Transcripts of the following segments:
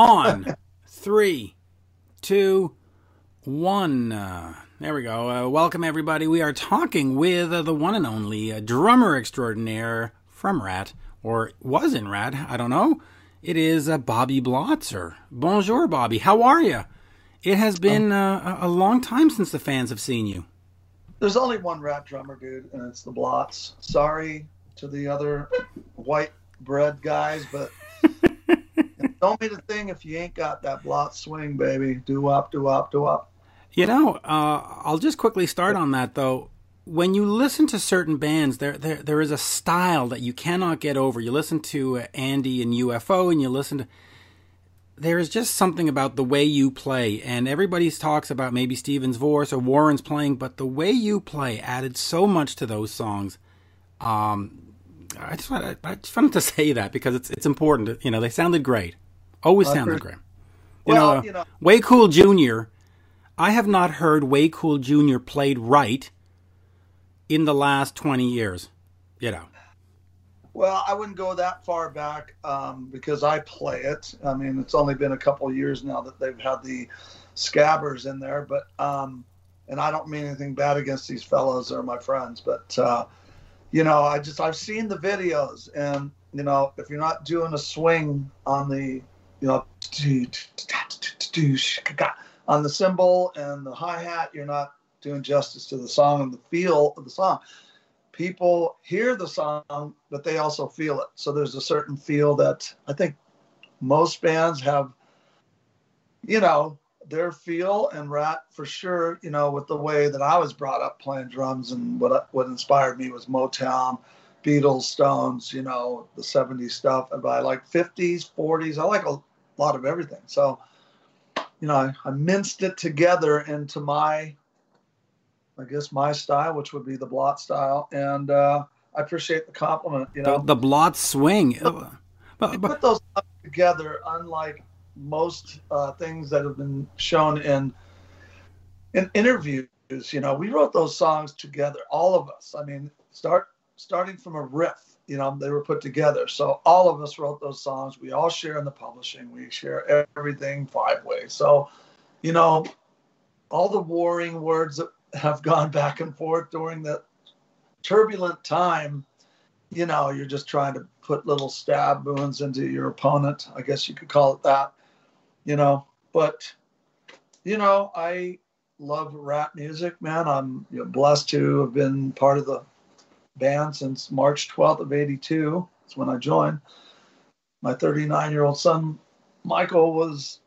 on three, two, one. Uh, there we go. Uh, welcome, everybody. We are talking with uh, the one and only uh, drummer extraordinaire from Ratt, or was in Ratt, I don't know. It is uh, Bobby Blotzer. Bonjour, Bobby. How are you? It has been uh, a long time since the fans have seen you. There's only one Ratt drummer, dude, and it's the Blots. Sorry to the other white bread guys, but don't be the thing if you ain't got that Blot swing, baby. Do up, do up, do up. You know, uh, I'll just quickly start on that though. When you listen to certain bands, there, there there is a style that you cannot get over. You listen to Andy and UFO, and you listen to there is just something about the way you play, and everybody talks about maybe Steven's voice or Warren's playing, but the way you play added so much to those songs. Um, I just wanted, I just wanted to say that because it's it's important. You know, they sounded great, always for- great. You Well, know, uh, you know- Way Cool Jr. I have not heard Way Cool Jr. played right in the last twenty years. You know, Well, I wouldn't go that far back um, because I play it. I mean, it's only been a couple of years now that they've had the scabbers in there, but um, and I don't mean anything bad against these fellows; they're my friends. But uh, you know, I just I've seen the videos, and you know, if you're not doing a swing on the, you know, on the cymbal and the hi hat, you're not doing justice to the song and the feel of the song people hear the song, but they also feel it. So there's a certain feel that I think most bands have, you know, their feel and Ratt for sure, you know, with the way that I was brought up playing drums and what what inspired me was Motown, Beatles, Stones, you know, the 70s stuff. And I like 50s, 40s. I like a lot of everything. So, you know, I, I minced it together into my I guess my style, which would be the blot style, and uh, I appreciate the compliment. You know, the blot swing. But, we but, put those together, unlike most uh, things that have been shown in in interviews. You know, we wrote those songs together, all of us. I mean, start starting from a riff. You know, they were put together, so all of us wrote those songs. We all share in the publishing. We share everything five ways. So, you know, all the warring words that have gone back and forth during that turbulent time you know you're just trying to put little stab wounds into your opponent i guess you could call it that you know but you know i love Ratt music man i'm you know, blessed to have been part of the band since march 12th of 82 that's when i joined my 39 year old son michael was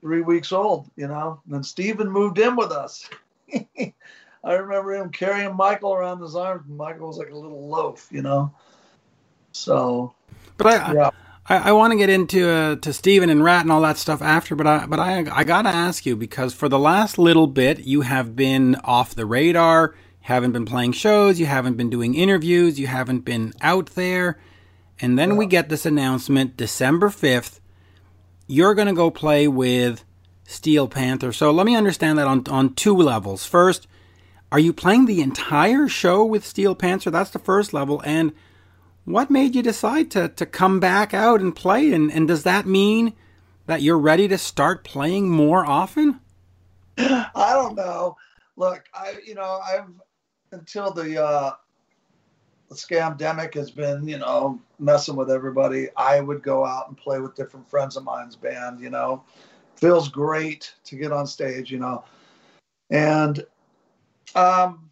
three weeks old you know and then Steven moved in with us I remember him carrying Michael around his arms. Michael was like a little loaf, you know. So but I, yeah, I, I want to get into uh, to Steven and Ratt and all that stuff after, but I but I I gotta ask you because for the last little bit you have been off the radar, haven't been playing shows, you haven't been doing interviews, you haven't been out there, and then we get this announcement December fifth, you're gonna go play with Steel Panther. So let me understand that on on two levels. First, are you playing the entire show with Steel Panther? That's the first level, and what made you decide to, to come back out and play? And, and does that mean that you're ready to start playing more often? I don't know. Look, I you know I've until the uh, the scamdemic has been you know messing with everybody. I would go out and play with different friends of mine's band. You know, feels great to get on stage. You know, and um,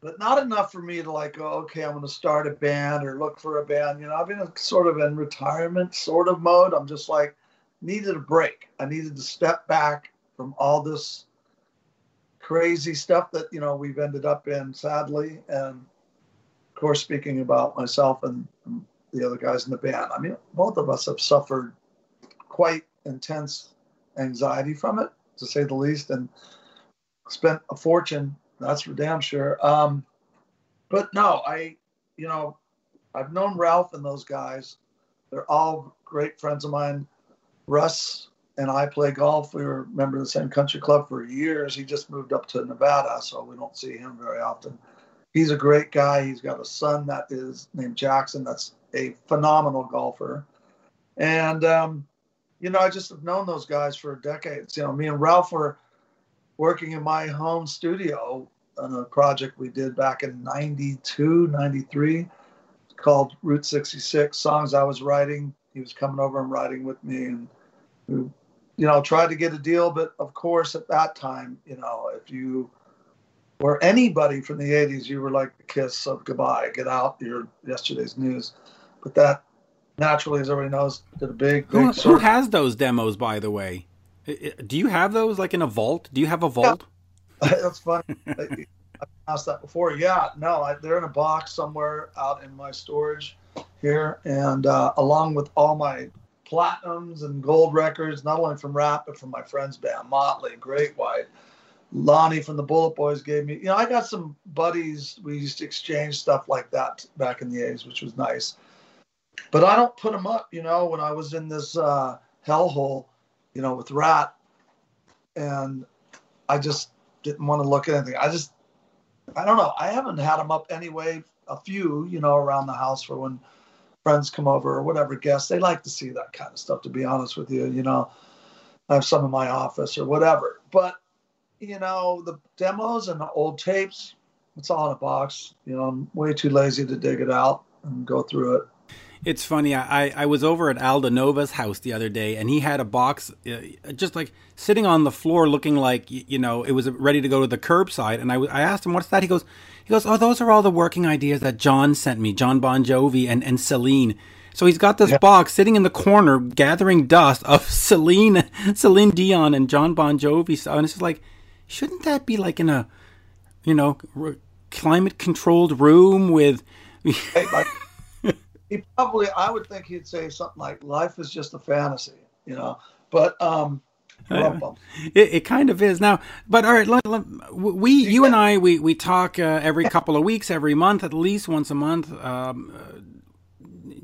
but not enough for me to like go, okay, I'm going to start a band or look for a band. You know, I've been sort of in retirement sort of mode. I'm just like needed a break. I needed to step back from all this crazy stuff that you know we've ended up in, sadly. And of course, speaking about myself and the other guys in the band, I mean, both of us have suffered quite intense anxiety from it, to say the least, and spent a fortune. That's for damn sure. Um, but no, I, you know, I've known Ralph and those guys. They're all great friends of mine. Russ and I play golf. We were a member of the same country club for years. He just moved up to Nevada, so we don't see him very often. He's a great guy. He's got a son that is named Jackson. That's a phenomenal golfer. And um, you know, I just have known those guys for decades. You know, me and Ralph were working in my home studio on a project we did back in 92, 93 called Route 66 songs I was writing. He was coming over and writing with me and we, you know, tried to get a deal. But of course, at that time, you know, if you were anybody from the 80s, you were like the kiss of goodbye, get out, your yesterday's news. But that naturally, as everybody knows, did a big, big who, who has those demos, by the way? Do you have those like in a vault? Do you have a vault? Yeah. That's funny. I've asked that before. Yeah, no, I, they're in a box somewhere out in my storage here, and uh, along with all my platinums and gold records, not only from Ratt but from my friends' band Motley, Great White, Lonnie from the Bullet Boys gave me. You know, I got some buddies. We used to exchange stuff like that back in the '80s, which was nice. But I don't put them up. You know, when I was in this uh, hellhole, you know, with Ratt. and I just didn't want to look at anything. I just I don't know. I haven't had them up anyway. A few, you know, around the house for when friends come over or whatever guests. They like to see that kind of stuff. To be honest with you, you know, I have some in my office or whatever. But you know, the demos and the old tapes, it's all in a box. You know, I'm way too lazy to dig it out and go through it. It's funny. I, I was over at Aldo Nova's house the other day, and he had a box uh, just like sitting on the floor, looking like you know it was ready to go to the curbside. And I, I asked him, "What's that?" He goes, "He goes, oh, those are all the working ideas that John sent me, John Bon Jovi and and Celine." So he's got this yeah. box sitting in the corner, gathering dust of Celine, Celine Dion, and John Bon Jovi stuff. And it's just like, shouldn't that be like in a, you know, climate controlled room with? hey, like, he probably I would think he'd say something like life is just a fantasy, you know. But um it, it, kind of is now, but all right. Let, let, we, you and I, we we talk uh, every couple of weeks, every month, at least once a month. Um, uh,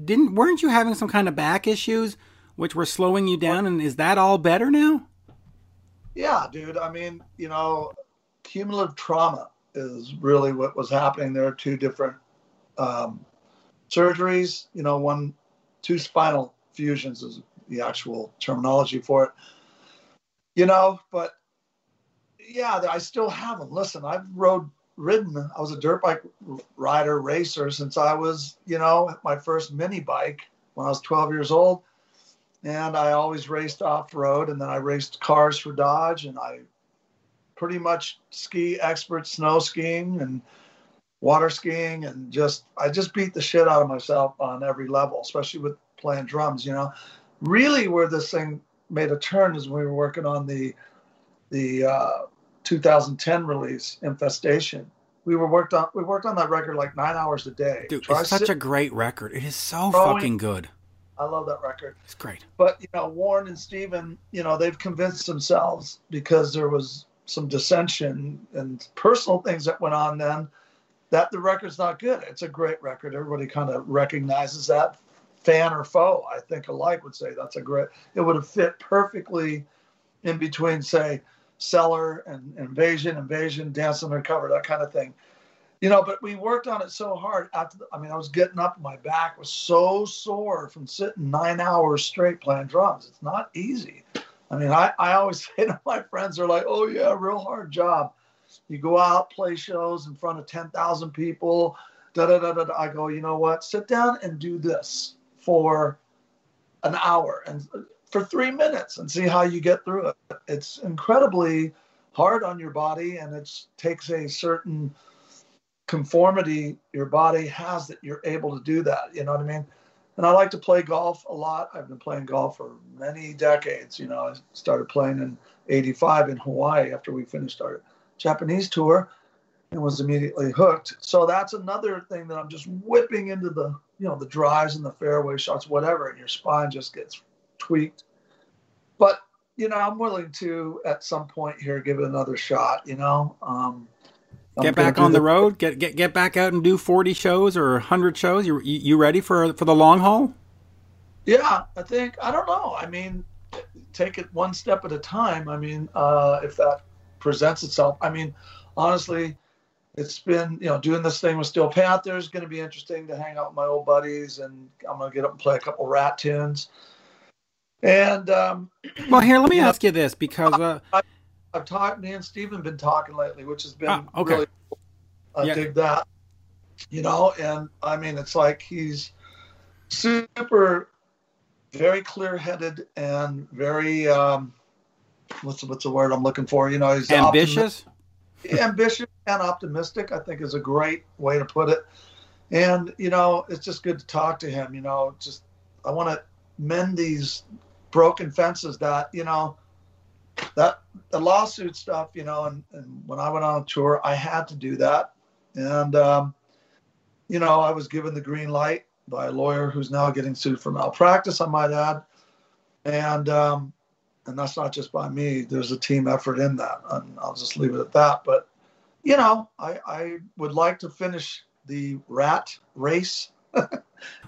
didn't weren't you having some kind of back issues, which were slowing you down? And is that all better now? Yeah, dude. I mean, you know, cumulative trauma is really what was happening. There are two different um, surgeries, you know, one, two spinal fusions is the actual terminology for it. You know, but yeah, I still have them. Listen, I've rode, ridden. I was a dirt bike rider, racer since I was, you know, my first mini bike when I was 12 years old. And I always raced off road, and then I raced cars for Dodge, and I pretty much ski expert snow skiing and water skiing and just I just beat the shit out of myself on every level, especially with playing drums. You know, really where this thing made a turn is when we were working on the the uh, 2010 release, Infestation. We were worked on we worked on that record like nine hours a day. Dude, Try it's such sit- a great record. It is so fucking good. I love that record. It's great. But you know, Warren and Steven, you know, they've convinced themselves because there was some dissension and personal things that went on then that the record's not good. It's a great record. Everybody kind of recognizes that. Fan or foe, I think alike would say that's a great. It would have fit perfectly in between, say, Cellar and Invasion, Invasion, Dance Undercover, that kind of thing. You know, but we worked on it so hard. After the, I mean, I was getting up, my back was so sore from sitting nine hours straight playing drums. It's not easy. I mean, I, I always say to my friends, they're like, oh, yeah, real hard job. You go out, play shows in front of 10,000 people. Da, da, da, da, I go, you know what? Sit down and do this for an hour and for three minutes and see how you get through it. It's incredibly hard on your body and it takes a certain conformity your body has that you're able to do that. You know what I mean? And I like to play golf a lot. I've been playing golf for many decades. You know, I started playing in 85 in Hawaii after we finished our Japanese tour and was immediately hooked. So that's another thing that I'm just whipping into the, you know, the drives and the fairway shots, whatever, and your spine just gets tweaked. But, you know, I'm willing to at some point here give it another shot, you know. Um, get back on the, the road, get get get back out and do 40 shows or 100 shows. You you ready for for the long haul? Yeah, I think I don't know. I mean, take it one step at a time. I mean, uh, if that presents itself. I mean, honestly, it's been you know doing this thing with Steel Panther is going to be interesting to hang out with my old buddies, and I'm going to get up and play a couple Ratt tunes. And um, well, here, let me ask know, you this because uh, I, have talked. Me and Steven been talking lately, which has been ah, okay. really. Cool. I yeah. dig that. You know, and I mean, it's like he's super, very clear-headed and very um, what's what's the word I'm looking for? You know, he's ambitious. ambitious and optimistic. I think is a great way to put it. And you know, it's just good to talk to him. You know, just I want to mend these broken fences that you know that the lawsuit stuff. You know, and, and when I went on a tour, I had to do that, and um, you know, I was given the green light by a lawyer who's now getting sued for malpractice. I might add, and um, and that's not just by me. There's a team effort in that, and I'll just leave it at that. But you know, I I would like to finish the rat race. you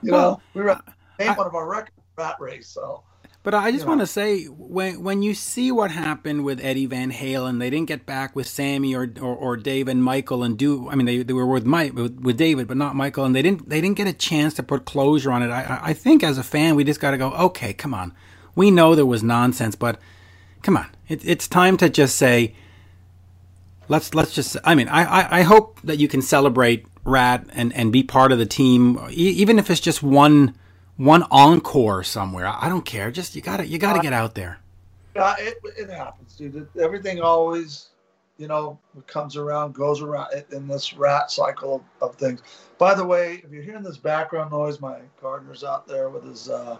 well, know, we were name one of our records, rat race. So. But I just want to say when when you see what happened with Eddie Van Halen, they didn't get back with Sammy or or, or Dave and Michael and do. I mean, they, they were with Mike with, with David, but not Michael, and they didn't they didn't get a chance to put closure on it. I I think as a fan, we just got to go. Okay, come on, we know there was nonsense, but come on, it, it's time to just say. Let's let's just. I mean, I, I, I hope that you can celebrate Ratt and and be part of the team, even if it's just one one encore somewhere. I don't care. Just you gotta you gotta get out there. Yeah, it, it happens, dude. Everything always, you know, comes around, goes around in this rat cycle of, of things. By the way, if you're hearing this background noise, my gardener's out there with his uh,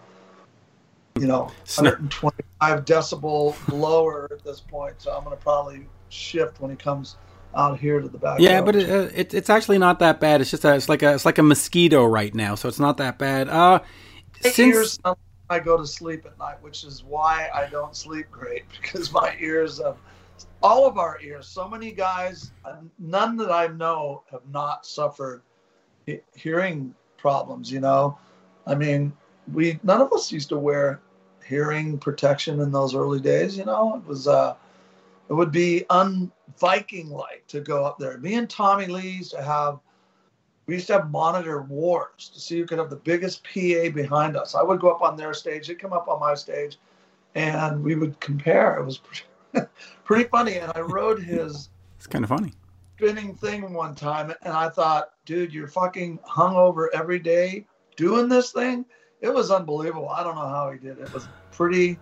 you know, 125 decibel blower at this point. So I'm going to probably shift when he comes out here to the back. Yeah, but it, uh, it, it's actually not that bad. It's just a, it's like a it's like a mosquito right now, so it's not that bad. Uh, since I go to sleep at night, which is why I don't sleep great because my ears have all of our ears. So many guys, none that I know have not suffered hearing problems. You know, I mean, we none of us used to wear hearing protection in those early days. You know, it was uh, it would be un Viking like to go up there. Me and Tommy Lee used to have we used to have monitor wars to see who could have the biggest PA behind us. I would go up on their stage, they'd come up on my stage, and we would compare. It was pretty funny. And I rode his. It's kind of funny. Spinning thing one time, and I thought, dude, you're fucking hungover every day doing this thing it was unbelievable. I don't know how he did it. It was pretty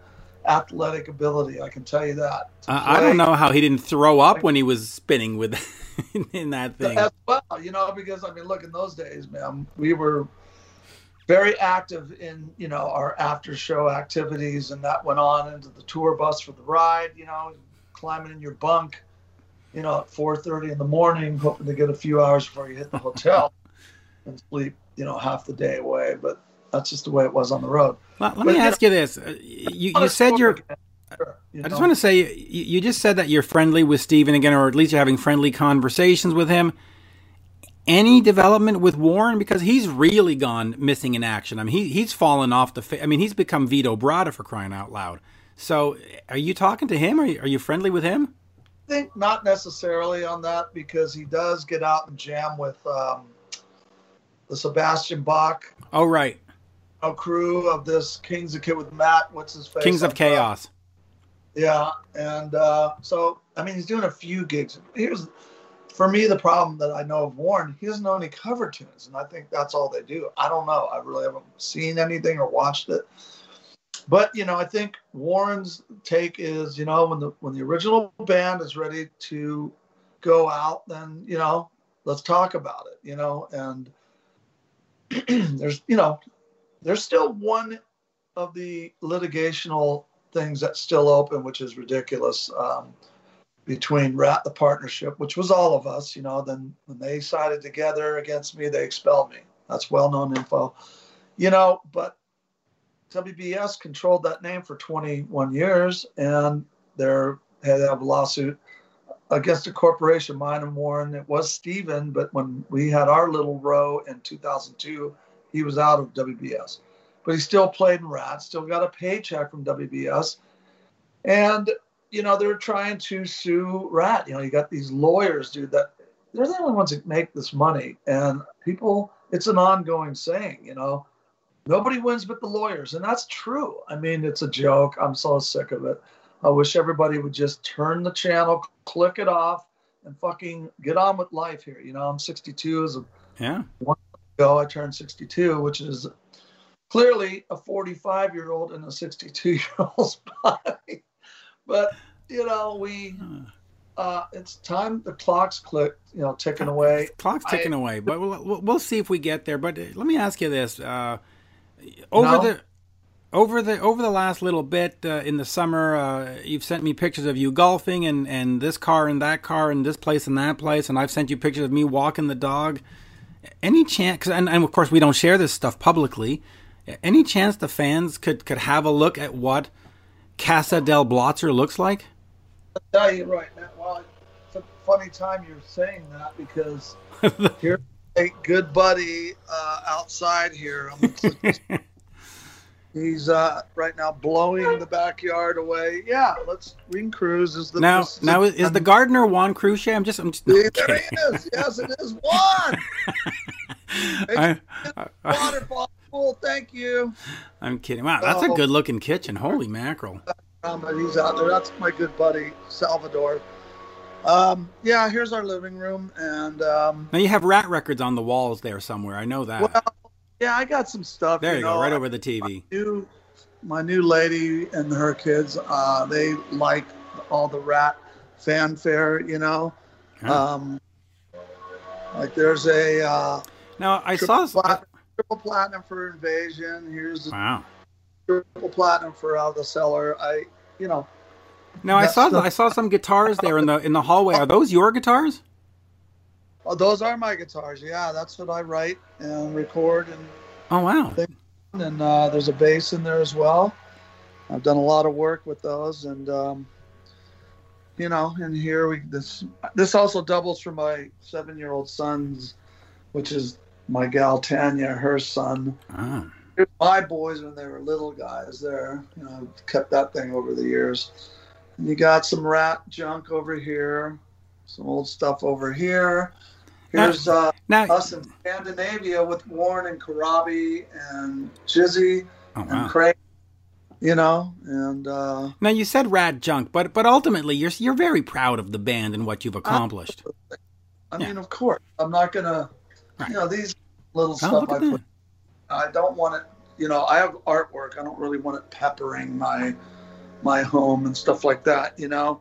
athletic ability. I can tell you that. I don't know how he didn't throw up when he was spinning with in that thing. As well, you know, because I mean, look, in those days, man, we were very active in you know our after show activities, and that went on into the tour bus for the ride. You know, climbing in your bunk, you know, at 4:30 in the morning, hoping to get a few hours before you hit the hotel and sleep, you know, half the day away. But that's just the way it was on the road. Well, let but, me ask know, you this: uh, you, you said you're. Sure, you I just want to say you, you just said that you're friendly with Steven again, or at least you're having friendly conversations with him. Any development with Warren because he's really gone missing in action. I mean, he he's fallen off the. Fa- I mean, he's become Vito Bratta for crying out loud. So, are you talking to him? Are you, are you friendly with him? I think not necessarily on that because he does get out and jam with um, the Sebastian Bach. Oh, right crew of this Kings of Kid with Matt. What's his face? Kings of Chaos. Yeah, and uh, so I mean, he's doing a few gigs. Here's for me the problem that I know of Warren. He doesn't know any cover tunes, and I think that's all they do. I don't know. I really haven't seen anything or watched it. But you know, I think Warren's take is, you know, when the when the original band is ready to go out, then you know, let's talk about it. You know, and there's you know there's still one of the litigational things that's still open, which is ridiculous. Um, between Ratt the partnership, which was all of us, you know, then when they sided together against me, they expelled me. That's well known info, you know. But WBS controlled that name for 21 years, and they're had a lawsuit against a corporation, mine and Warren. It was Steven, but when we had our little row in 2002, he was out of WBS, but he still played in Ratt, still got a paycheck from WBS. And, you know, they're trying to sue Ratt. You know, you got these lawyers, dude, that they're the only ones that make this money. And people, it's an ongoing saying, you know, nobody wins but the lawyers, and that's true. I mean, it's a joke. I'm so sick of it. I wish everybody would just turn the channel, click it off, and fucking get on with life here. You know, I'm 62 as a Yeah. Ago. I turned 62, which is clearly a 45 year old in a 62 year old's body. But you know, we uh, it's time. The clock's click, you know, ticking away. Clock's ticking away, but we'll, we'll we'll see if we get there. But uh, let me ask you this: uh, over No. the over the over the last little bit uh, in the summer, uh, you've sent me pictures of you golfing and and this car and that car and this place and that place, and I've sent you pictures of me walking the dog. Any chance? 'cause- and, and of course, we don't share this stuff publicly. Any chance the fans could could have a look at what Casa del Blotzer looks like? I'll tell you right now. Well, it's a funny time you're saying that because here's a good buddy uh, outside here. He's uh, right now blowing the backyard away. Yeah, let's we can cruise. Is the now, now is, is the gardener Juan Cruce? I'm just, I'm just. no, there kidding. he is. Yes, it is. I, I, Waterfall pool. Thank you. I'm kidding. Wow, that's a Oh. good looking kitchen. Holy mackerel! Um, he's out there. That's my good buddy Salvador. Um, yeah, here's our living room, and um, Now you have Ratt records on the walls there somewhere. I know that. well, yeah, I got some stuff. there you know, go, right over the TV. new my new lady and her kids uh they like all the Ratt fanfare you know Yeah. um like there's a uh Now I saw. plat- triple platinum for invasion here's Wow. triple platinum for out of the cellar i you know Now I saw. the- I saw some guitars there in the in the hallway. Are those your guitars? Oh, those are my guitars yeah that's what i write and record and Oh wow. and uh, there's a bass in there as well. I've done a lot of work with those, and um, you know, and here we this this also doubles for my seven-year-old son's, which is my gal Tanya, her son. Oh. My boys when they were little guys, there, you know, kept that thing over the years. And you got some Ratt junk over here, some old stuff over here. Here's uh, Now. us in Scandinavia with Warren and Karabi and Jizzy Oh and wow. Craig, you know, and uh, Now you said Ratt junk, but but ultimately you're you're very proud of the band and what you've accomplished. I Yeah. mean, of course, I'm not gonna, Right. you know, these little Oh, stuff I put. I don't want it, you know, I have artwork. I don't really want it peppering my my home and stuff like that, you know.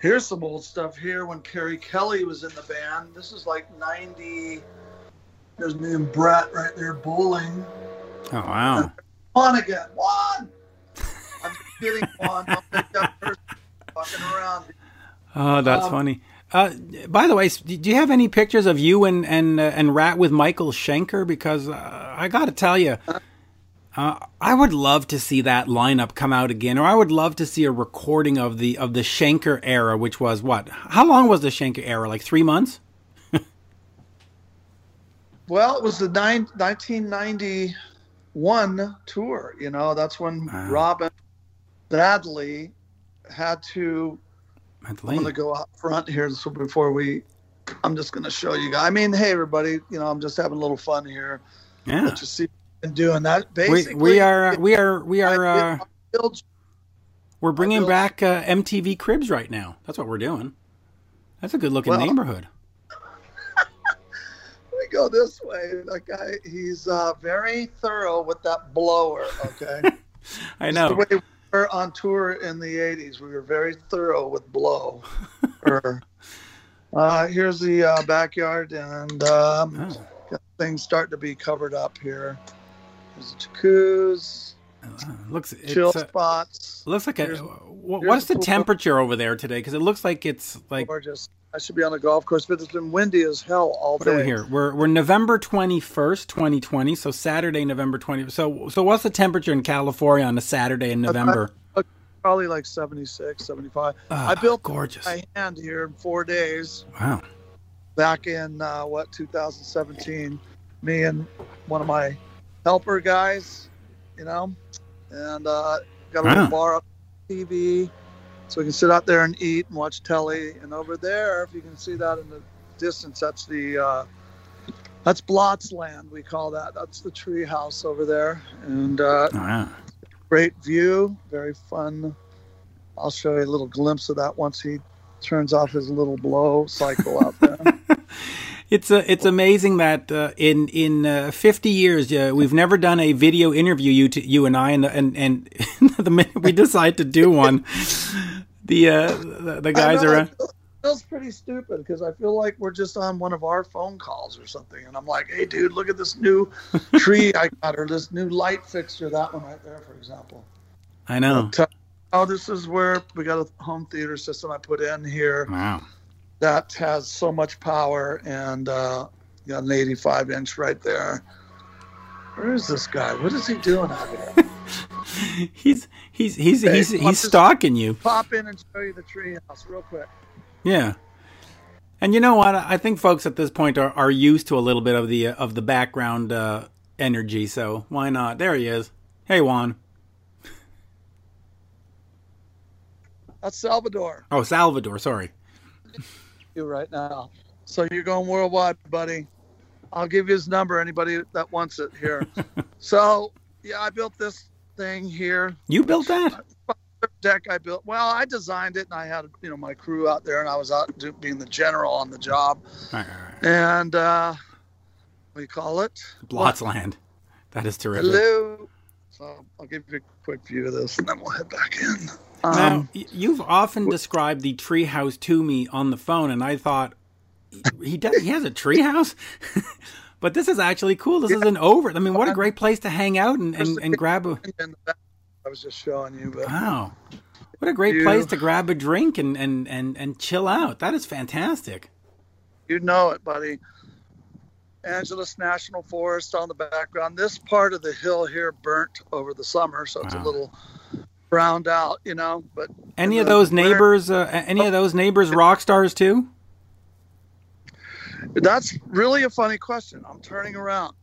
Here's some old stuff here when Keri Kelli was in the band. This is like 90. There's me and Brett right there bowling. Oh wow. Juan again. Juan! I'm kidding, Juan. Don't think that person fucking around. Oh, that's Um, funny. Uh, by the way, do you have any pictures of you and and uh, and Rat with Michael Schenker? Because uh, I got to tell you, uh, I would love to see that lineup come out again, or I would love to see a recording of the of the Schenker era, which was what? How long was the Schenker era? Like three months? Well, it was the nine, 1991 tour. You know, that's when Wow. Robin Badley had to. I'm going to go out front here. So before we, I'm just going to show you guys. I mean, hey, everybody, you know, I'm just having a little fun here. Yeah, Let you see and doing that. we Basically, we are uh, we are we are uh, built- built- we're bringing back uh, MTV Cribs right now. That's what we're doing. That's a good looking Well- neighborhood. we go this way. That guy, he's uh, very thorough with that blower. Okay. I the know. way we were on tour in the 80s. We were very thorough with blow. Or, uh, here's the uh, backyard, and um, Oh. things starting to be covered up here. There's a jacuzzi, Uh, looks chill it's, uh, spots. looks like a. What's the the temperature over there today? Because it looks like it's like Gorgeous. I should be on a golf course, but it's been windy as hell all what are we day. here? We're we're November twenty first, twenty twenty. So Saturday, November twenty. So so what's the temperature in California on a Saturday in November? Probably like 76, 75. Ah, I built gorgeous. my hand here in four days. Wow. back in uh, what 2017 me and one of my helper guys you know and uh, got a little bar up tv so we can sit out there and eat and watch telly and over there if you can see that in the distance that's the uh, That's Blott's land. We call that. That's the tree house over there, and uh, yeah. great view. Very fun. I'll show you a little glimpse of that once he turns off his little blow cycle out there. It's uh, it's amazing that uh, in in uh, 50 years uh, we've never done a video interview you to, you and I and the, and and the minute we decide to do one, the uh, the, the guys know, are. it feels- feels pretty stupid because I feel like we're just on one of our phone calls or something, and I'm like, "Hey, dude, look at this new tree I got, or this new light fixture. That one right there, for example." I know. Oh, this is where we got a home theater system I put in here Wow. That has so much power, and uh, got an 85 inch right there. Where is this guy? What is he doing out here? He's he's he's Hey, he's he's stalking you. Pop in and show you the tree house real quick. Yeah. And you know what? I think folks at this point are, are used to a little bit of the uh, of the background uh, energy, so why not? There he is. Hey Juan. That's Salvador. Oh, Salvador. Sorry. You right now. So you're going worldwide, buddy. I'll give you his number. Anybody that wants it here. so yeah, I built this thing here. You built that? deck I built. Well, I designed it, and I had you know my crew out there, and I was out do, being the general on the job. All right, all right. And uh, what do you call it? Blott's land. That is terrific. Hello. So I'll give you a quick view of this, and then we'll head back in. Now, Um, y- you've often described the treehouse to me on the phone, and I thought he does. He has a treehouse, but this is actually cool. This is an over. I mean, what a great place to hang out and, and, and grab a. in the back, I was just showing you, but Wow, what a great You- place to grab a drink and and and and chill out. That is fantastic. you know it, buddy. Angeles National Forest on the background. This part of the hill here burnt over the summer, so it's a little browned out, you know. But Any of those neighbors? Uh, any of those neighbors rock stars too? That's really a funny question. I'm turning around.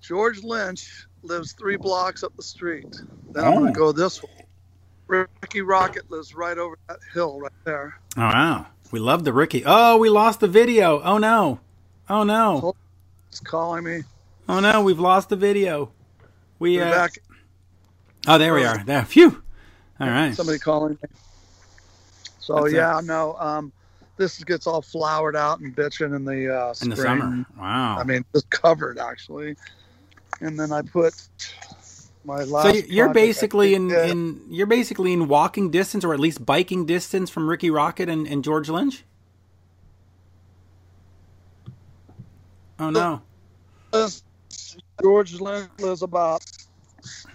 George Lynch lives three blocks up the street. Then I'm Oh. going to go this way. Rikki Rockett lives right over that hill right there. Oh wow, we love the Rikki. Oh, we lost the video. Oh no, oh no, It's calling me. oh no, we've lost the video. We We're uh, back. Oh, there we are. There. Phew. All right. Somebody calling me. So That's yeah, no. Um, this gets all flowered out and bitching in the uh, in the summer. Wow. I mean, just covered actually. And then I put my last. so you- you're basically in, in you're basically in walking distance or at least biking distance from Rikki Rockett and, and George Lynch. Oh no. George Lynch lives about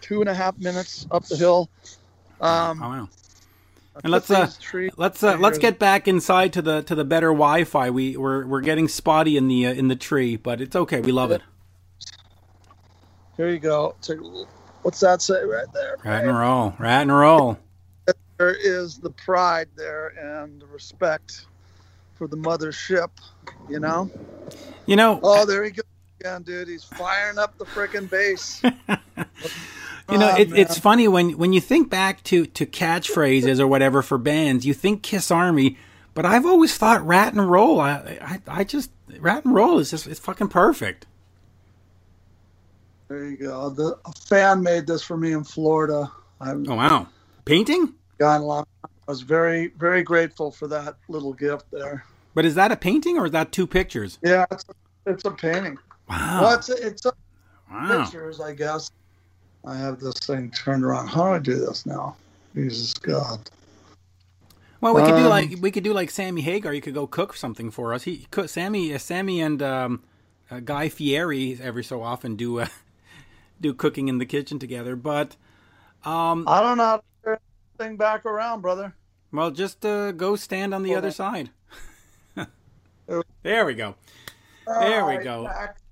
two and a half minutes up the hill. Um, Oh wow. And let's uh let's uh, let's get back inside to the to the better Wi-Fi. We we're we're getting spotty in the uh, in the tree, but it's okay. We love it. Here you go. Take a look. What's that say right there? Ratt and roll. Ratt and roll. There is the pride there and the respect for the mothership. You know. You know, Oh, there he goes again, dude. He's firing up the freaking base. You know, it, it's um, funny when when you think back to to catchphrases or whatever for bands, you think Kiss Army, but I've always thought Ratt and Roll. I I, I just Ratt and Roll is just it's fucking perfect. There you go. The a fan made this for me in Florida. I've Oh wow, painting. gone. I was very, very grateful for that little gift there. But is that a painting or is that two pictures? Yeah, it's a, it's a painting. Wow, Well, it's a, it's wow. pictures, I guess. I have this thing turned around. How do I do this now? Jesus God. Well, we could do Um, like we could do like Sammy Hagar. You could go cook something for us. He cook Sammy, uh, Sammy and um, uh, Guy Fieri every so often do uh, do cooking in the kitchen together. But um, I don't know how to turn thing back around, brother. Well, just uh, go stand on the Hold other on. side. There we go. There we go. back to the,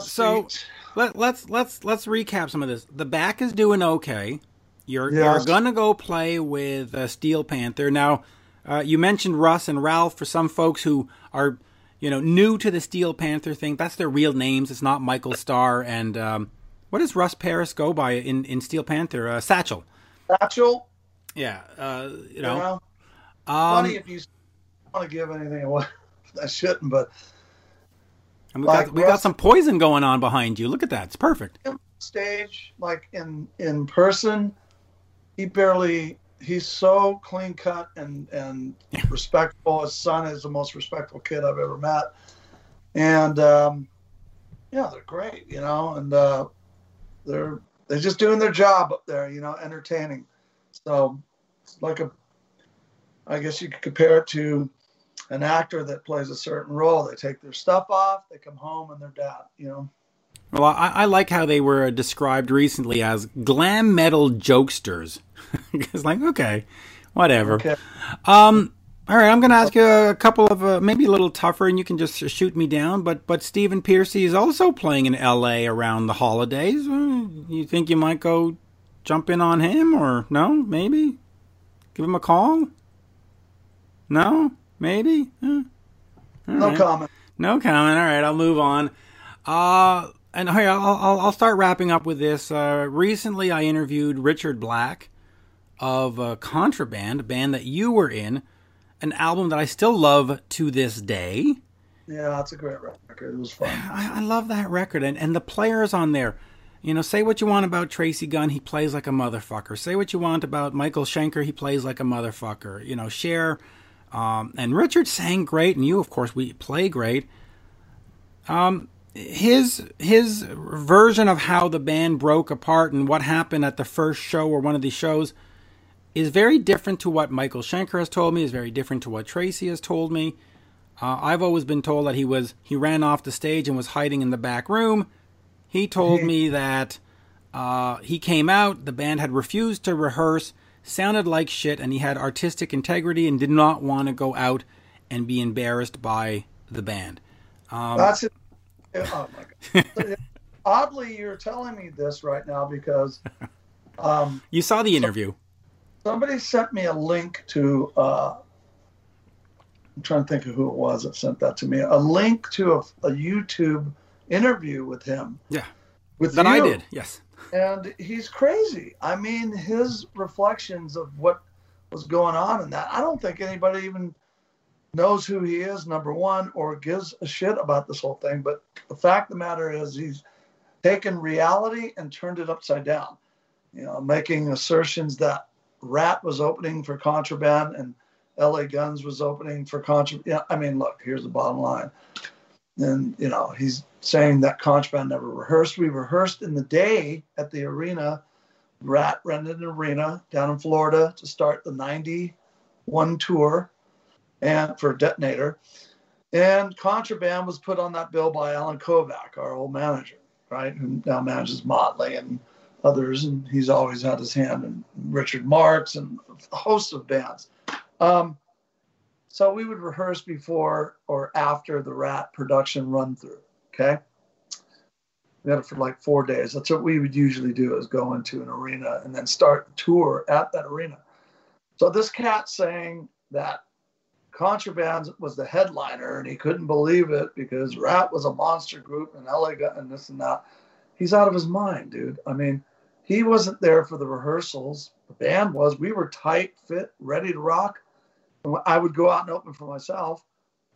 So- Let, let's let's let's recap some of this. The back is doing okay. You're you're gonna go play with uh, Steel Panther now. Uh, you mentioned Russ and Ralph. For some folks who are you know new to the Steel Panther thing, that's their real names. It's not Michael Starr and um, what does Russ Parrish go by in in Steel Panther? Uh, Satchel. Satchel, Yeah. Uh, you you know. know, Um, funny if you want to give anything away. I shouldn't, but And we like got we got some poison going on behind you. Look at that. It's perfect. Stage like in in person, he barely he's so clean cut and and yeah. respectful. His son is the most respectful kid I've ever met, and um, yeah, they're great, you know, and uh, they're they're just doing their job up there, you know, entertaining. So it's like a, I guess you could compare it to an actor that plays a certain role. They take their stuff off, they come home, and they're dad, you know. Well, I, I, like how they were described recently as glam metal jokesters. it's like, okay, whatever. Okay. Um, all right, I'm going to ask you a couple of uh, maybe a little tougher, and you can just shoot me down. But but Stephen Pearcy is also playing in L.A. around the holidays. Uh, you think you might go jump in on him, or no? Maybe give him a call. No, maybe. Uh, no right. comment. No comment. All right, I'll move on. Uh, and hey, I'll, I'll, I'll start wrapping up with this. Uh, recently, I interviewed Richard Black of uh, Contraband, a band that you were in, an album that I still love to this day. Yeah, that's a great record. It was fun. I, I love that record, and and the players on there. You know, say what you want about Tracii Guns, he plays like a motherfucker. Say what you want about Michael Schenker, he plays like a motherfucker. You know, Share, um, and Richard sang great, and you, of course, we play great. Um, his his version of how the band broke apart and what happened at the first show or one of these shows is very different to what Michael Schenker has told me. Is very different to what Tracii has told me. Uh, I've always been told that he was he ran off the stage and was hiding in the back room. He told me that uh, he came out, the band had refused to rehearse, sounded like shit, and he had artistic integrity and did not want to go out and be embarrassed by the band. Um, That's it oh my god! Oddly, you're telling me this right now because um, you saw the interview. Somebody sent me a link to. Uh, I'm trying to think of who it was that sent that to me. A link to a, a YouTube interview with him. Yeah. With that you. I did. Yes. And he's crazy. I mean, his reflections of what was going on in that. I don't think anybody even knows who he is, number one, or gives a shit about this whole thing. But the fact of the matter is, he's taken reality and turned it upside down. You know, making assertions that Ratt was opening for contraband and LA Guns was opening for contraband. Yeah, I mean, look, here's the bottom line. And, you know, he's saying that contraband never rehearsed. We rehearsed in the day at the arena. Ratt rented an arena down in Florida to start the 91 tour and for Detonator. And Contraband was put on that bill by Allen Kovac, our old manager, right, who now manages Motley and others. And he's always had his hand in Richard Marx and a host of bands. Um, so we would rehearse before or after the Ratt production run through. Okay. We had it for like four days. That's what we would usually do is go into an arena and then start the tour at that arena. So this cat saying that Contraband was the headliner, and he couldn't believe it because Ratt was a monster group, and LA and this and that. He's out of his mind, dude. I mean, he wasn't there for the rehearsals. The band was. We were tight, fit, ready to rock. And I would go out and open for myself,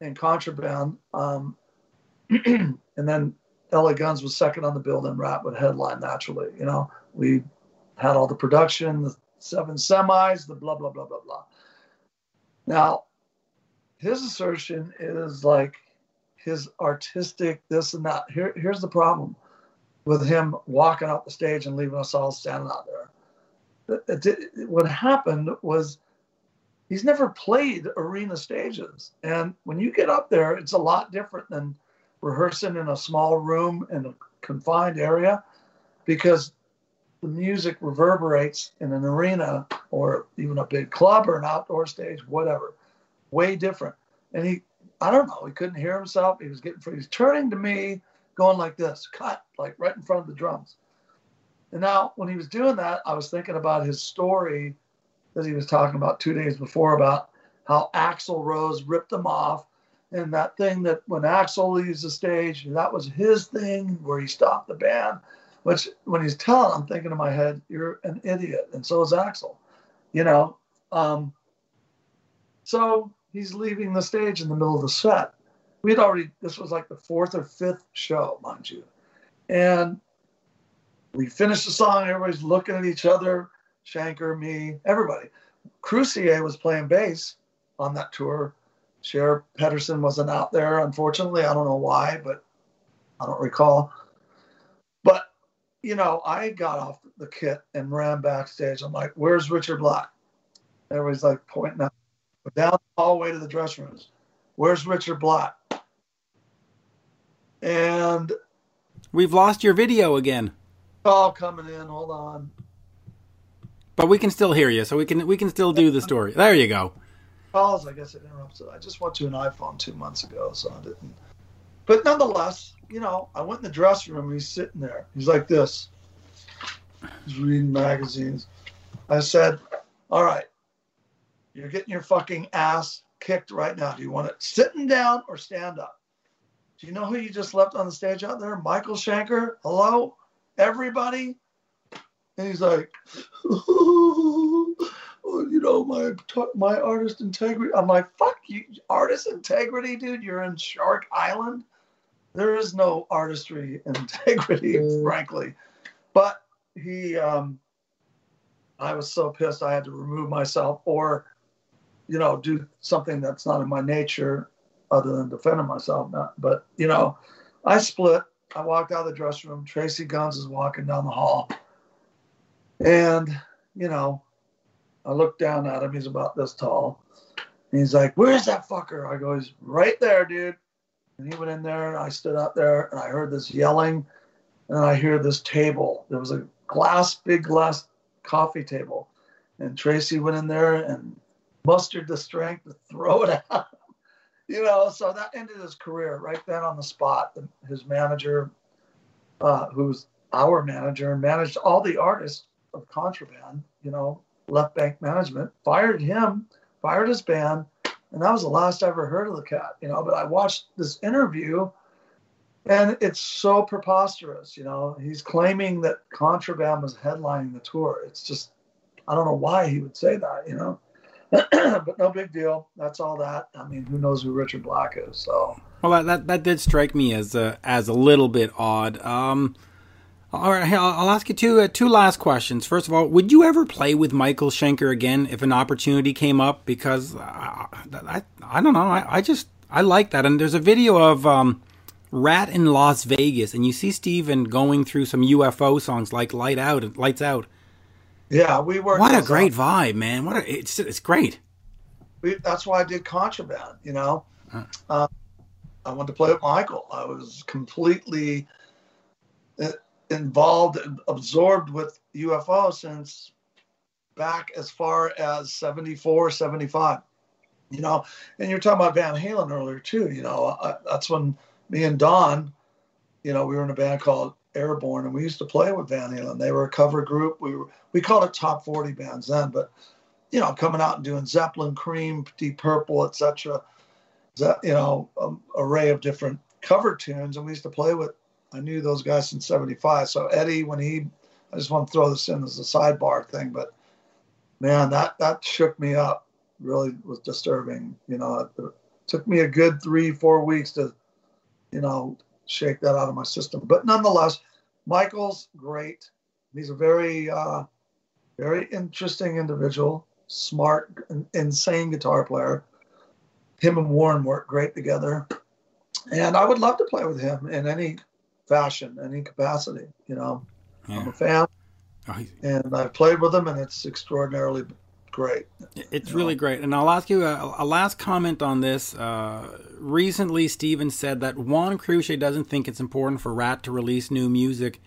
and Contraband, um, and then LA Guns was second on the bill. Then Ratt would headline naturally. You know, we had all the production, the seven semis, the blah blah blah blah blah. Now his assertion is like his artistic this and that. Here, here's the problem with him walking out the stage and leaving us all standing out there. It, it, what happened was he's never played arena stages, and when you get up there, it's a lot different than rehearsing in a small room in a confined area, because the music reverberates in an arena or even a big club or an outdoor stage, whatever way different. And he, I don't know, he couldn't hear himself. He was getting. He's turning to me, going like this, cut, like right in front of the drums. And now, when he was doing that, I was thinking about his story that he was talking about two days before about how Axl Rose ripped him off. And that thing that when Axl leaves the stage, that was his thing where he stopped the band. Which, when he's telling, I'm thinking in my head, you're an idiot. And so is Axl, you know. Um, so he's leaving the stage in the middle of the set. we'd already this was like the fourth or fifth show, mind you, and we finished the song. Everybody's looking at each other. Schenker, me, everybody. Crucier was playing bass on that tour. Sheriff Pedersen wasn't out there, unfortunately. I don't know why, but I don't recall. But you know, I got off the kit and ran backstage. I'm like, "Where's Richard Black?" Everybody's like pointing out down the hallway to the dressing rooms. Where's Richard Black? And we've lost your video again. Call coming in. Hold on. But we can still hear you, so we can we can still do the story. There you go. Calls, I guess it interrupts. I just went to an iPhone two months ago, so I didn't. But nonetheless, you know, I went in the dressing room. He's sitting there. He's like this. He's reading magazines. I said, "All right, you're getting your fucking ass kicked right now. Do you want it sitting down or stand up? Do you know who you just left on the stage out there? Michael Schenker. Hello, everybody." And he's like, oh, you know, my my artist integrity. I'm like, fuck you, artist integrity, dude. You're in Shark Island. There is no artistry integrity, mm. frankly. But he, um, I was so pissed I had to remove myself or, you know, do something that's not in my nature other than defending myself. Not, but, you know, I split. I walked out of the dressing room. Tracii Guns is walking down the hall. And, you know, I look down at him. He's about this tall. he's like, Where's that fucker? I go, He's right there, dude. And he went in there, and I stood out there, and I heard this yelling, and I hear this table. There was a glass, big glass coffee table. And Tracii went in there and mustered the strength to throw it out. you know, so that ended his career right then on the spot. His manager, uh, who's our manager, managed all the artists of contraband, you know, left bank management, fired him, fired his band, and that was the last I ever heard of the cat, you know. But I watched this interview and it's so preposterous, you know. He's claiming that contraband was headlining the tour. It's just I don't know why he would say that, you know. but no big deal. That's all that. I mean, who knows who Richard Black is? So well, that that, that did strike me as a as a little bit odd. Um, all right, I'll ask you two uh, two last questions. First of all, would you ever play with Michael Schenker again if an opportunity came up? Because I, I, I don't know, I, I just I like that. And there's a video of um, Ratt in Las Vegas, and you see Stephen going through some UFO songs like "Light Out," "Lights Out." Yeah, we were. What a great vibe, man! What a, it's it's great. We, that's why I did Contraband. You know, huh. uh, I wanted to play with Michael. I was completely involved, absorbed with UFO since back as far as 74, 75. You know, and you're talking about Van Halen earlier too. You know, I, that's when me and Don, you know, we were in a band called Airborne, and we used to play with Van Halen. They were a cover group. We were we called it top 40 bands then, but you know, coming out and doing Zeppelin, Cream, Deep Purple, etc. You know, um, array of different cover tunes, and we used to play with I knew those guys in 75. So Eddie, when he, I just want to throw this in as a sidebar thing, but man, that, that shook me up. Really was disturbing. You know, it, it took me a good three, four weeks to, you know, shake that out of my system. But nonetheless, Michael's great. He's a very, uh, very interesting individual, smart, insane guitar player. Him and Warren work great together. And I would love to play with him in any fashion, any capacity. You know, yeah. I'm a fan, oh, and I've played with them, and it's extraordinarily great. It's really know? great. And I'll ask you a, a last comment on this. Uh, recently, Stephen said that Juan Croucier doesn't think it's important for Ratt to release new music.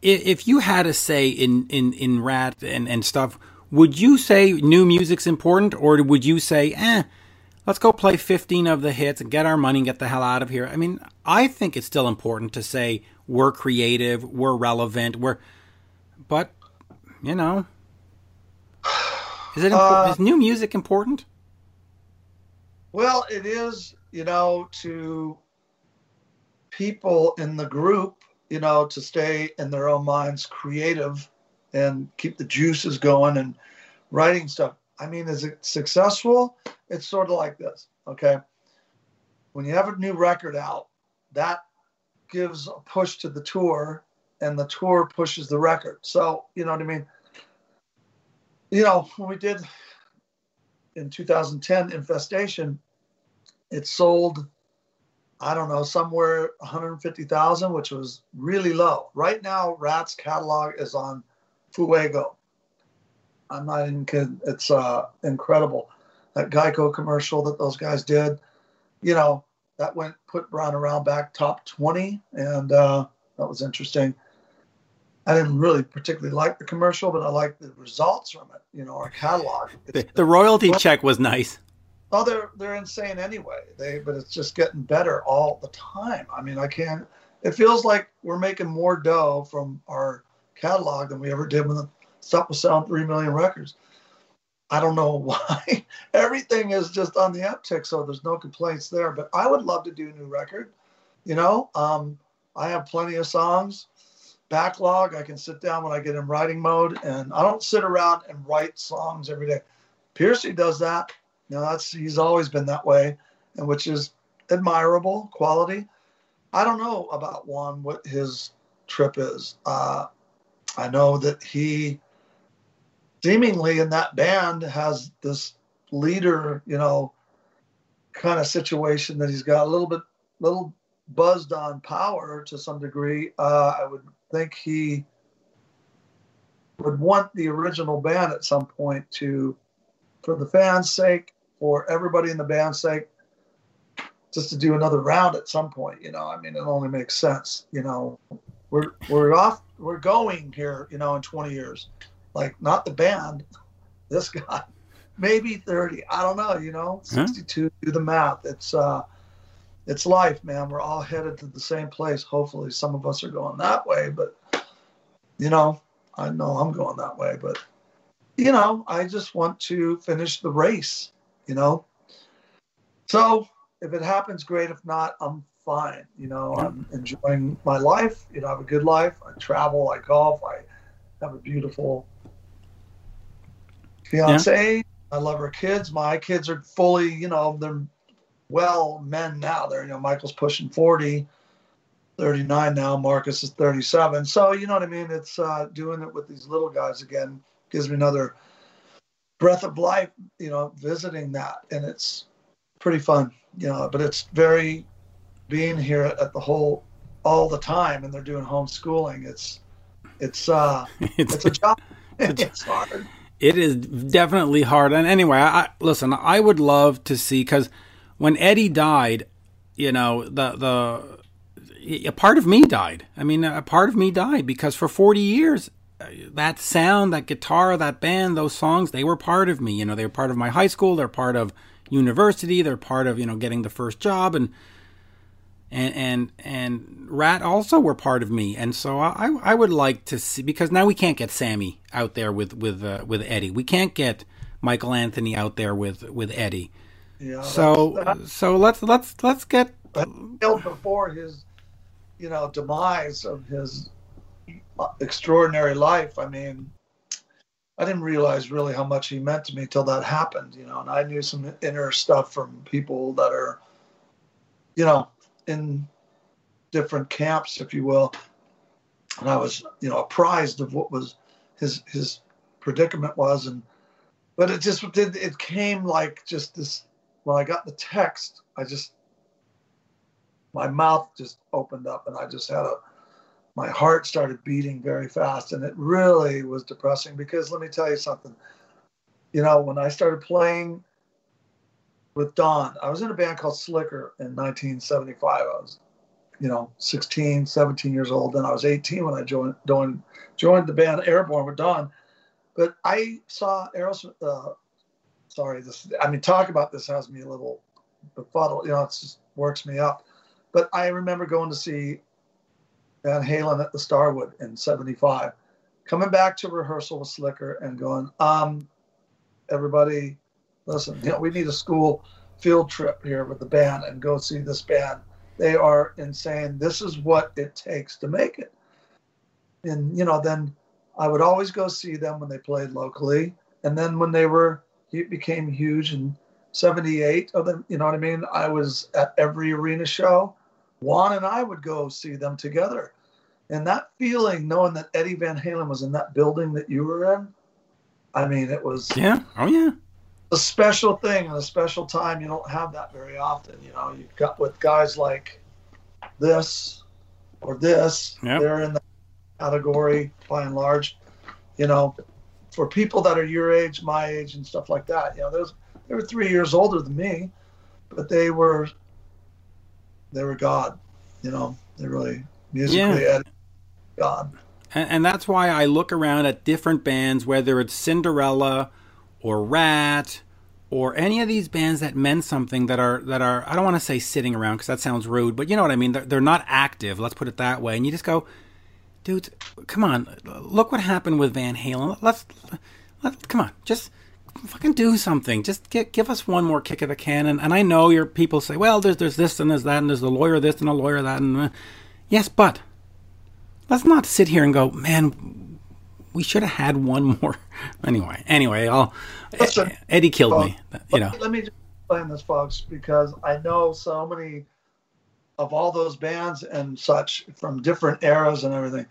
If you had a say in, in, in Ratt and, and stuff, would you say new music's important, or would you say, eh, let's go play 15 of the hits and get our money and get the hell out of here. I mean, I think it's still important to say we're creative, we're relevant, we're, but, you know, is it uh, is new music important? Well, it is, you know, to people in the group, you know, to stay in their own minds creative and keep the juices going and writing stuff. I mean, is it successful? It's sort of like this, okay? when you have a new record out, that gives a push to the tour, and the tour pushes the record. So you know what I mean. You know when we did in 2010 Infestation, it sold I don't know, somewhere 150,000, which was really low. Right now, Ratt's catalog is on Fuego. I'm not even kidding. It's uh, incredible. That Geico commercial that those guys did, you know, that went put Round around back top 20, and uh, that was interesting. I didn't really particularly like the commercial, but I liked the results from it. You know, our catalog. The, the, royalty well, check was nice. Oh, they're they're insane anyway. They but it's just getting better all the time. I mean, I can't. It feels like we're making more dough from our catalog than we ever did when the stuff was selling three million records. I don't know why. Everything is just on the uptick, so there's no complaints there. But I would love to do a new record. You know, um, I have plenty of songs, backlog. I can sit down when I get in writing mode, and I don't sit around and write songs every day. Pearcy does that. You know, that's he's always been that way, and which is admirable quality. I don't know about Juan what his trip is. Uh, I know that he seemingly in that band has this leader, you know, kind of situation that he's got a little bit, little buzzed on power to some degree. Uh, I would think he would want the original band at some point to, for the fans' sake, for everybody in the band's sake, just to do another round at some point. You know, I mean, it only makes sense. You know, we're we're off, we're going here. You know, in 20 years, like not the band, this guy, maybe 30. I don't know. You know, 62. Huh? Do the math. It's uh, it's life, man. We're all headed to the same place. Hopefully, some of us are going that way, but you know, I know I'm going that way, but you know, I just want to finish the race you know. So if it happens, great. If not, I'm fine. You know, I'm enjoying my life. You know, I have a good life. I travel, I golf, I have a beautiful fiance. Yeah. I love her kids. My kids are fully, you know, they're well men now. They're, you know, Michael's pushing 40, 39 now. Marcus is 37. So, you know what I mean? It's uh, doing it with these little guys again gives me another breath of life, you know, visiting that, and it's pretty fun, you know. But it's very being here at the whole all the time, and they're doing homeschooling. It's it's uh it's, it's a job. it's hard. It is definitely hard. And anyway, I listen. I would love to see because when Eddie died, you know, the the a part of me died. I mean, a part of me died because for 40 years uh, that sound, that guitar, that band, those songs, they were part of me. You know, they were part of my high school. They're part of university. They're part of you know getting the first job, and and and and Ratt also were part of me. And so I I would like to see because now we can't get Sammy out there with with uh, with Eddie. We can't get Michael Anthony out there with with Eddie. Yeah. So so let's let's let's get before his you know demise of his extraordinary life. I mean, I didn't realize really how much he meant to me till that happened, you know. And I knew some inner stuff from people that are, you know, in different camps, if you will. And I was, you know, apprised of what was his his predicament was, and but it just did. It came like just this. When I got the text, I just my mouth just opened up, and I just had a my heart started beating very fast and it really was depressing because let me tell you something you know when i started playing with don i was in a band called slicker in 1975 i was you know 16 17 years old. And i was 18 when i joined joined, joined the band airborne with don but i saw aerosmith uh, sorry this i mean talk about this has me a little befuddled. You know it just works me up. But i remember going to see Van Halen at the Starwood in 75. Coming back to rehearsal with Slicker and going, um, everybody, listen, you know, we need a school field trip here with the band and go see this band. They are insane. This is what it takes to make it. And, you know, then I would always go see them when they played locally. And then when they were, it became huge and 78 of them. You know what I mean? I was at every arena show. Juan and I would go see them together. And that feeling, knowing that Eddie Van Halen was in that building that you were in, I mean, it was yeah, oh yeah, a special thing and a special time. You don't have that very often. You know, you've got with guys like this or this. Yep. They're in the category by and large. You know, for people that are your age, my age, and stuff like that. You know, there's they were three years older than me, but they were they were God. You know, they really musically Yeah. God. and, and that's why I look around at different bands, whether it's Cinderella or Ratt or any of these bands that meant something that are that are I don't want to say sitting around because that sounds rude, but you know what I mean. They're, they're not active. Let's put it that way. And you just go, dude, come on, look what happened with Van Halen. Let's let come on, just fucking do something. Just get, give us one more kick of the can. And, and I know your people say, well, there's there's this and there's that and there's the lawyer this and a lawyer that and uh, yes, but let's not sit here and go, man, we should have had one more. Anyway, anyway, I'll Listen, Eddie killed me. You know, Let me just explain this, folks, because I know so many of all those bands and such from different eras and everything.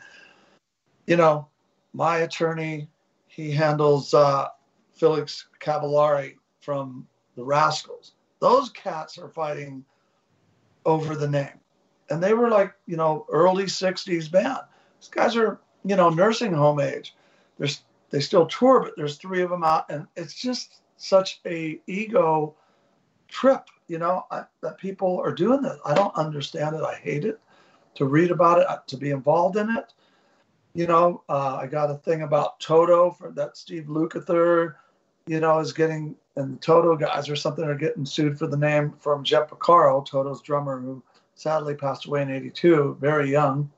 You know, my attorney, he handles uh, Felix Cavaliere from the Rascals. Those cats are fighting over the name. And they were like, you know, early 60s band. These guys are, you know, nursing home age. There's they still tour, but there's three of them out, and it's just such a ego trip, you know, I, that people are doing this. I don't understand it. I hate it. To read about it, uh, to be involved in it, you know, uh, I got a thing about Toto for that Steve Lukather, you know, is getting and the Toto guys or something are getting sued for the name from Jeff Porcaro, Toto's drummer, who sadly passed away in '82, very young.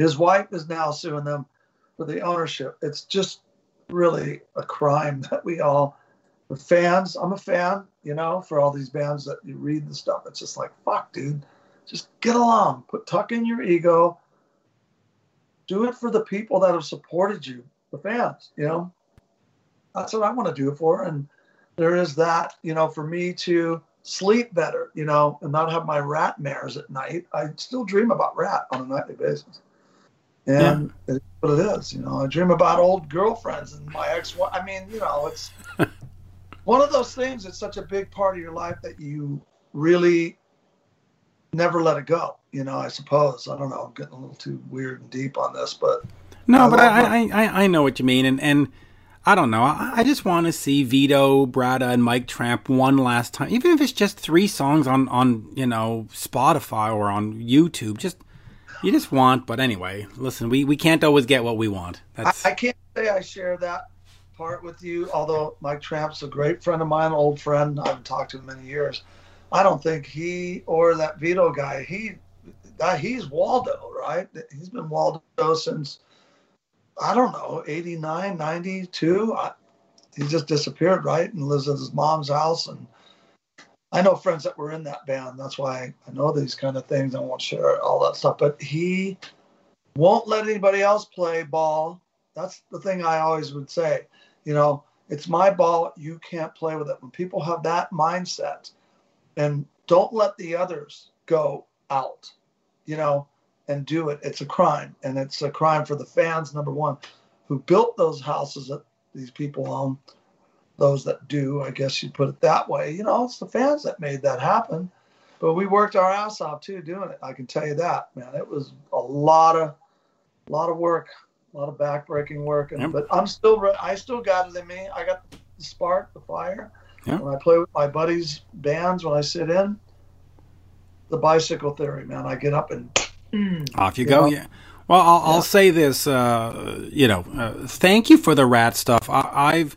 His wife is now suing them for the ownership. It's just really a crime that we all, the fans, I'm a fan, you know, for all these bands that you read the stuff. It's just like, fuck, dude, just get along, put tuck in your ego, do it for the people that have supported you, the fans, you know. That's what I want to do it for. And there is that, you know, for me to sleep better, you know, and not have my rat mares at night. I still dream about Ratt on a nightly basis. And it's what it is, you know. I dream about old girlfriends and my ex. I mean, you know, it's one of those things. It's such a big part of your life that you really never let it go. You know, I suppose. I don't know. I'm getting a little too weird and deep on this, but no, I but I, I, I, I know what you mean, and and I don't know. I, I just want to see Vito, Bratta, and Mike Tramp one last time, even if it's just three songs on on you know Spotify or on YouTube. Just you just want. But anyway, listen, we we can't always get what we want. That's I, I can't say I share that part with you. Although Mike Tramp's a great friend of mine, old friend. I haven't talked to him in many years. I don't think he or that Vito guy. He that he's Waldo, right? He's been Waldo since I don't know, 89, 92. I, he just disappeared, right? And lives at his mom's house. And I know friends that were in that band. That's why I know these kind of things. I won't share all that stuff. But he won't let anybody else play ball. That's the thing I always would say. You know, it's my ball. You can't play with it. When people have that mindset and don't let the others go out, you know, and do it. It's a crime, and it's a crime for the fans. Number one, who built those houses that these people own. Those that do, I guess you put it that way. You know, it's the fans that made that happen. But we worked our ass off too doing it. I can tell you that, man. It was a lot of, a lot of work, a lot of backbreaking work. And Yep. but I'm still, re- I still got it in me. I got the spark, the fire. Yep. When I play with my buddies' bands, when I sit in, the bicycle theory, man. I get up and Off you You go. know? Yeah. Well, I'll, Yeah. I'll say this. Uh, you know, uh, thank you for the Ratt stuff. I, I've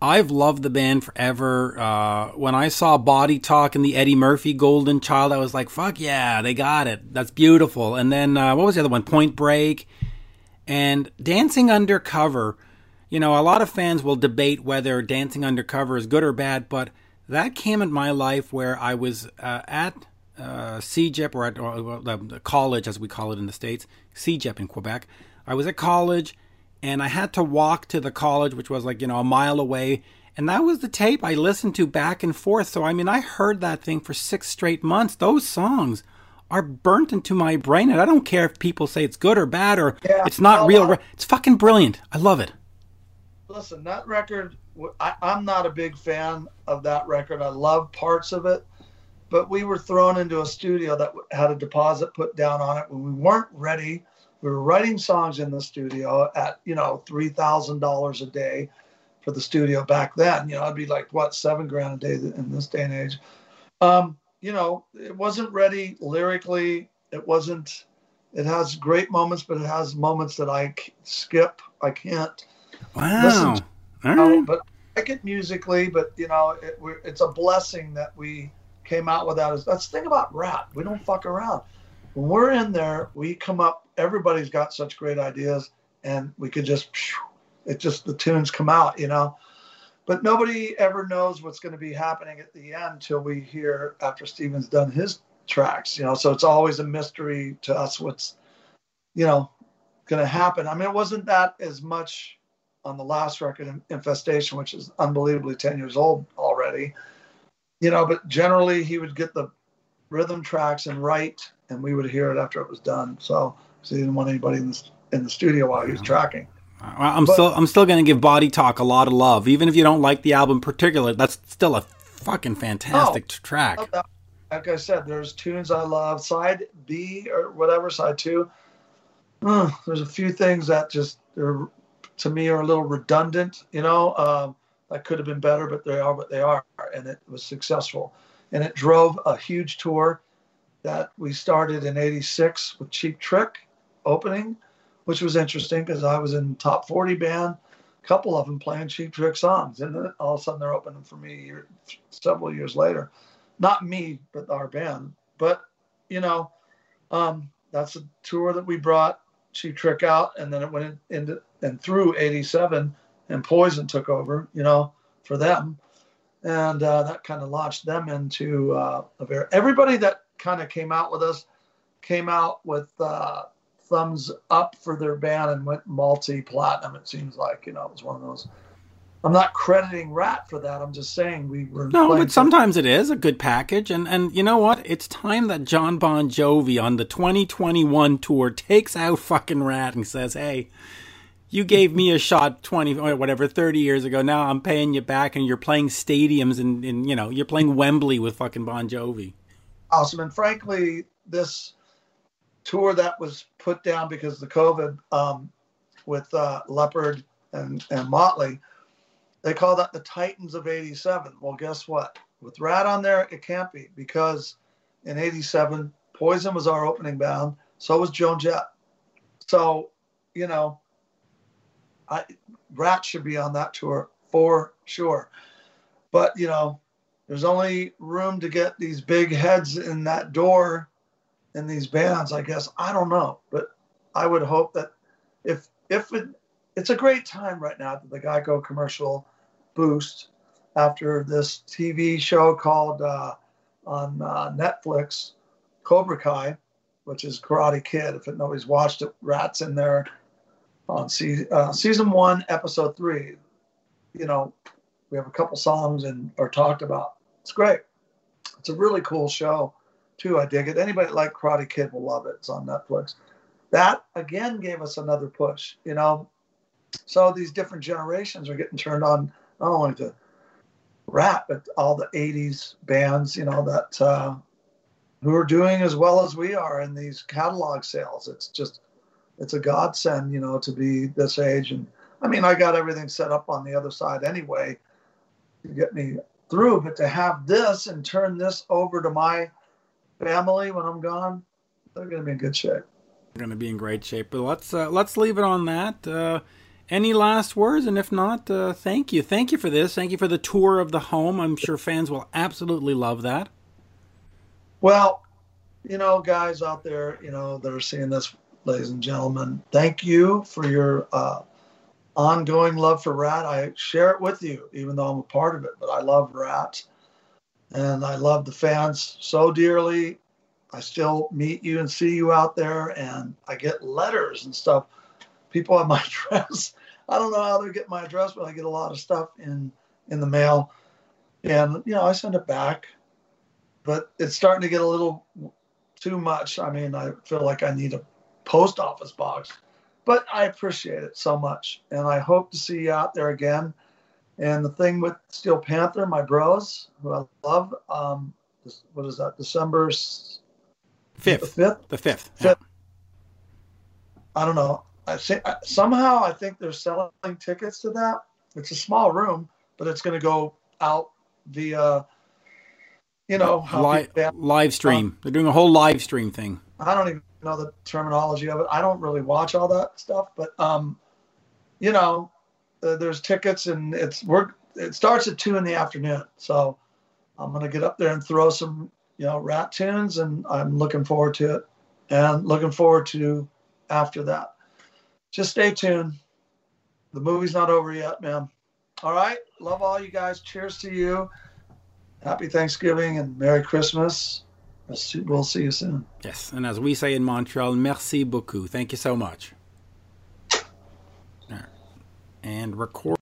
I've loved the band forever. Uh, when I saw Body Talk and the Eddie Murphy Golden Child, I was like, "Fuck yeah, they got it. That's beautiful." And then uh, what was the other one? Point Break and Dancing Undercover. You know, a lot of fans will debate whether Dancing Undercover is good or bad, but that came in my life where I was uh, at uh, CEGEP or at the college, as we call it in the States, CEGEP in Quebec. I was at college and I had to walk to the college, which was like, you know, a mile away. And that was the tape I listened to back and forth. So, I mean, I heard that thing for six straight months. Those songs are burnt into my brain. And I don't care if people say it's good or bad or yeah, it's not real. I, it's fucking brilliant. I love it. Listen, that record, I, I'm not a big fan of that record. I love parts of it. But we were thrown into a studio that had a deposit put down on it when we weren't ready. We were writing songs in the studio at, you know, $3,000 a day for the studio back then. You know, it'd be like what seven grand a day in this day and age. Um, you know, it wasn't ready lyrically. It wasn't. It has great moments, but it has moments that I skip. I can't. Wow. Listen to, right. But I like it musically, but you know, it, it's a blessing that we came out with that. That's the thing about Ratt. We don't fuck around. When we're in there, we come up. Everybody's got such great ideas, and we could just it just the tunes come out, you know. But nobody ever knows what's going to be happening at the end till we hear after Stephen's done his tracks, you know. So it's always a mystery to us what's, you know, going to happen. I mean, it wasn't that as much on the last record, Infestation, which is unbelievably 10 years old already, you know, but generally he would get the rhythm tracks and write, and we would hear it after it was done. So, so he didn't want anybody in the, in the studio while he was tracking. I'm but, still I'm still going to give Body Talk a lot of love, even if you don't like the album in particular. That's still a fucking fantastic oh, track. Like I said, there's tunes I love. Side B or whatever, side two. Uh, there's a few things that just are, to me are a little redundant. You know, um, that could have been better, but they are what they are, and it was successful, and it drove a huge tour that we started in '86 with Cheap Trick opening which was interesting because I was in top 40 band, a couple of them playing Cheap Trick songs, and then all of a sudden they're opening for me several years later. Not me, but our band. But you know, um, that's a tour that we brought Cheap Trick out, and then it went into and through '87, and Poison took over. You know, for them, and uh, that kind of launched them into uh, a very everybody that kind of came out with us came out with uh, thumbs up for their band and went multi platinum. It seems like you know it was one of those. I'm not crediting Ratt for that. I'm just saying we were. No, but sometimes it is a good package, and and you know what? It's time that John Bon Jovi on the 2021 tour takes out fucking Ratt and says, "Hey." You gave me a shot 20 or whatever 30 years ago. Now I'm paying you back and you're playing stadiums and, and you know, you're playing Wembley with fucking Bon Jovi. Awesome. And frankly, this tour that was put down because of the COVID um, with uh, Leppard and, and Motley. They call that the Titans of 87. Well, guess what? With Ratt on there, it can't be because in 87, Poison was our opening band. So was Joan Jett. So, you know, I, Ratt should be on that tour for sure. But, you know, there's only room to get these big heads in that door in these bands, I guess. I don't know, but I would hope that if if it it's a great time right now that the Geico commercial boost after this TV show called uh, on uh, Netflix, Cobra Kai, which is Karate Kid. If nobody's watched it, Ratt's in there on se- uh, season one, episode three. You know, we have a couple songs and are talked about. It's great. It's a really cool show too. I dig it. Anybody like Karate Kid will love it. It's on Netflix. That again gave us another push, you know. So these different generations are getting turned on not only to Ratt, but all the '80s bands, you know, that uh, who are doing as well as we are in these catalog sales. It's just, it's a godsend, you know, to be this age. And I mean, I got everything set up on the other side anyway to get me through, but to have this and turn this over to my family when I'm gone, they're going to be in good shape. They're going to be in great shape. But let's uh, let's leave it on that. Uh, any last words? And if not, uh, thank you. Thank you for this. Thank you for the tour of the home. I'm sure fans will absolutely love that. Well, you know, guys out there, you know, that are seeing this, ladies and gentlemen, thank you for your uh, ongoing love for Ratt. I share it with you, even though I'm a part of it, but I love Ratt and I love the fans so dearly. I still meet you and see you out there, and I get letters and stuff. People have my address. I don't know how they get my address, but I get a lot of stuff in in the mail, and you know I send it back, but it's starting to get a little too much. I mean, I feel like I need a post office box, but I appreciate it so much, and I hope to see you out there again. And the thing with Steel Panther, my bros, who I love, um, what is that? December fifth. The fifth. The fifth. Fifth. Yeah. I don't know. I think somehow I think they're selling tickets to that. It's a small room, but it's going to go out via, you know, live, live stream. Um, they're doing a whole live stream thing. I don't even know the terminology of it. I don't really watch all that stuff, but um, you know, uh, there's tickets and it's work. It starts at two in the afternoon, so I'm gonna get up there and throw some, you know, Ratt tunes, and I'm looking forward to it, and looking forward to after that. Just stay tuned. The movie's not over yet, man. All right. Love all you guys. Cheers to you. Happy Thanksgiving and Merry Christmas. We'll see you soon. Yes. And as we say in Montreal, merci beaucoup. Thank you so much. And record.